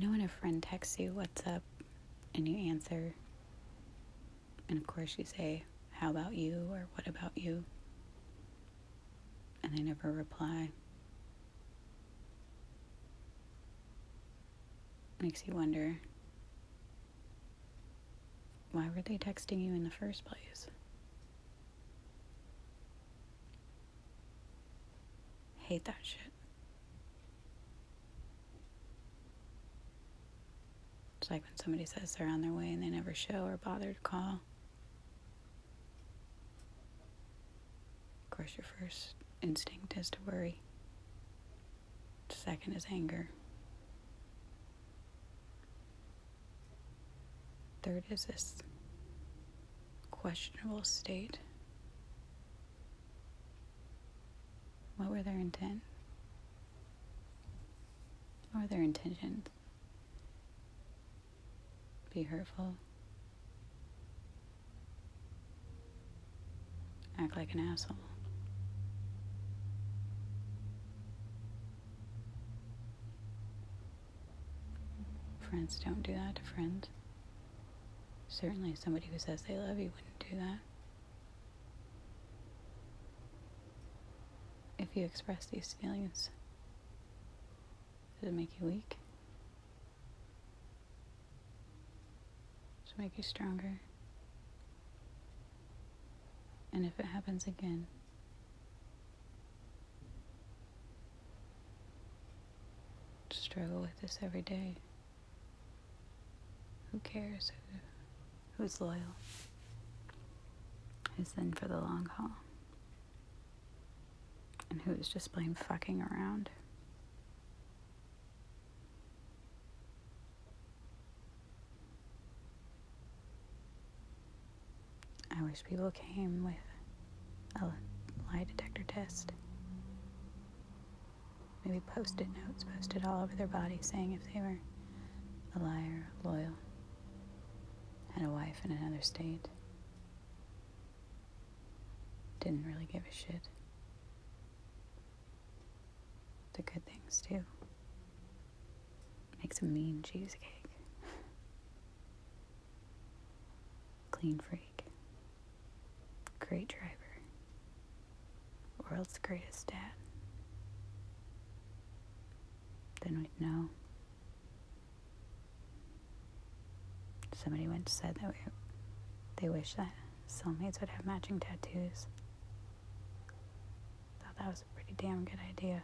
know when a friend texts you, what's up, and you answer, and of course you say, how about you, or what about you, and they never reply. Makes you wonder why were they texting you in the first place? Hate that shit. It's like when somebody says they're on their way and they never show or bother to call. Of course, your first instinct is to worry, second is anger. Third is this questionable state. What were their intent? What were their intentions? Be hurtful? Act like an asshole? Friends don't do that to friends. Certainly, somebody who says they love you wouldn't do that. If you express these feelings, does it make you weak? Does it make you stronger? And if it happens again, struggle with this every day. Who cares? Who who's loyal, who's in for the long haul, and who is just plain fucking around. Wish people came with a lie detector test. Maybe post it notes posted all over their body saying if they were a liar, loyal had a wife in another state. Didn't really give a shit. The good things, too. Makes a mean cheesecake. Clean freak. Great driver. World's greatest dad. Then we'd know. somebody once said that we, they wish that soulmates would have matching tattoos. Thought that was a pretty damn good idea.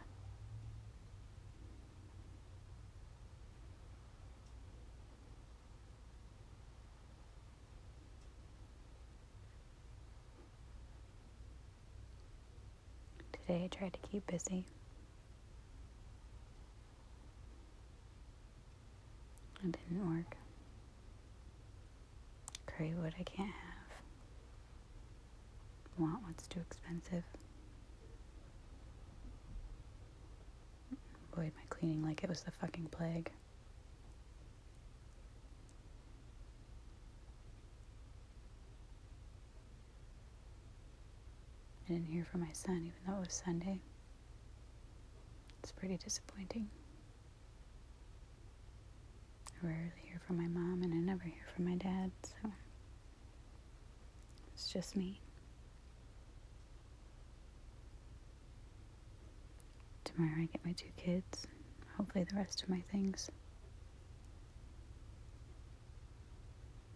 Today I tried to keep busy. It didn't work crave what I can't have, want what's too expensive, avoid my cleaning like it was the fucking plague. I didn't hear from my son even though it was Sunday. It's pretty disappointing. I rarely hear from my mom, and I never hear from my dad, so. It's just me. Tomorrow I get my two kids. Hopefully, the rest of my things.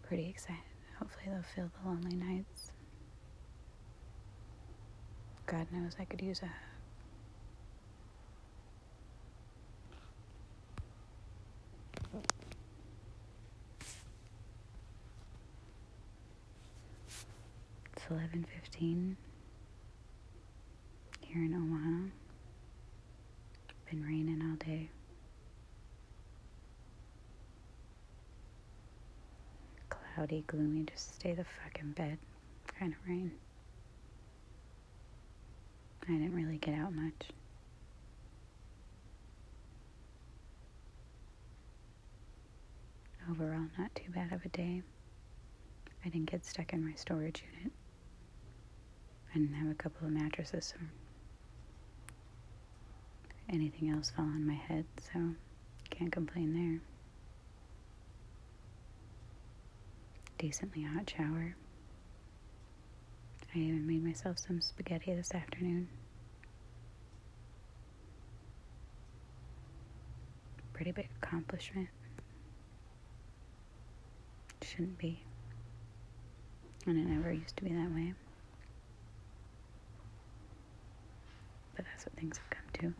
Pretty excited. Hopefully, they'll fill the lonely nights. God knows I could use a hug. It's 11:15 here in Omaha. Been raining all day. Cloudy, gloomy, just stay the fuck in bed kind of rain. I didn't really get out much. Overall, not too bad of a day. I didn't get stuck in my storage unit. I didn't have a couple of mattresses or anything else fall on my head, so can't complain there. Decently hot shower. I even made myself some spaghetti this afternoon. Pretty big accomplishment. Shouldn't be. And it never used to be that way. But that's what things have come to.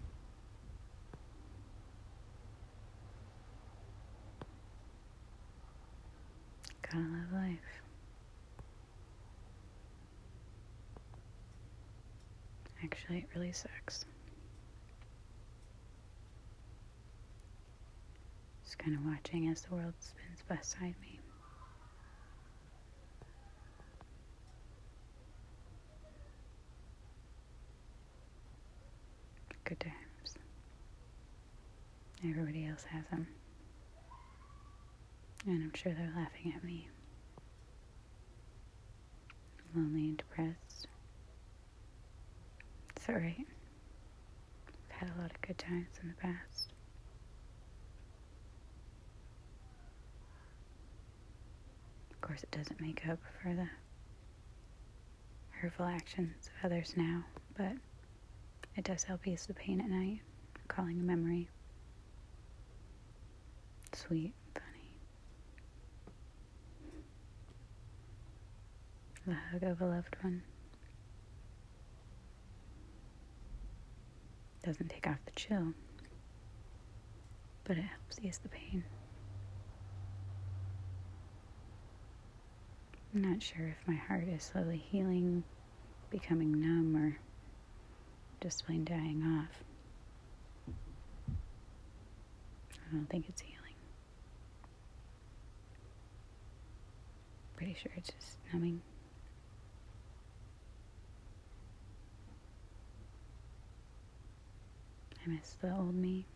Gotta love life. Actually, it really sucks. Just kind of watching as the world spins beside me. Good times. Everybody else has them. And I'm sure they're laughing at me. Lonely and depressed. It's alright. I've had a lot of good times in the past. Of course, it doesn't make up for the hurtful actions of others now, but it does help ease the pain at night, calling a memory sweet, funny. The hug of a loved one. Doesn't take off the chill, but it helps ease the pain. I'm not sure if my heart is slowly healing, becoming numb, or just plain dying off. I don't think it's healing. Pretty sure it's just numbing. I miss the old me.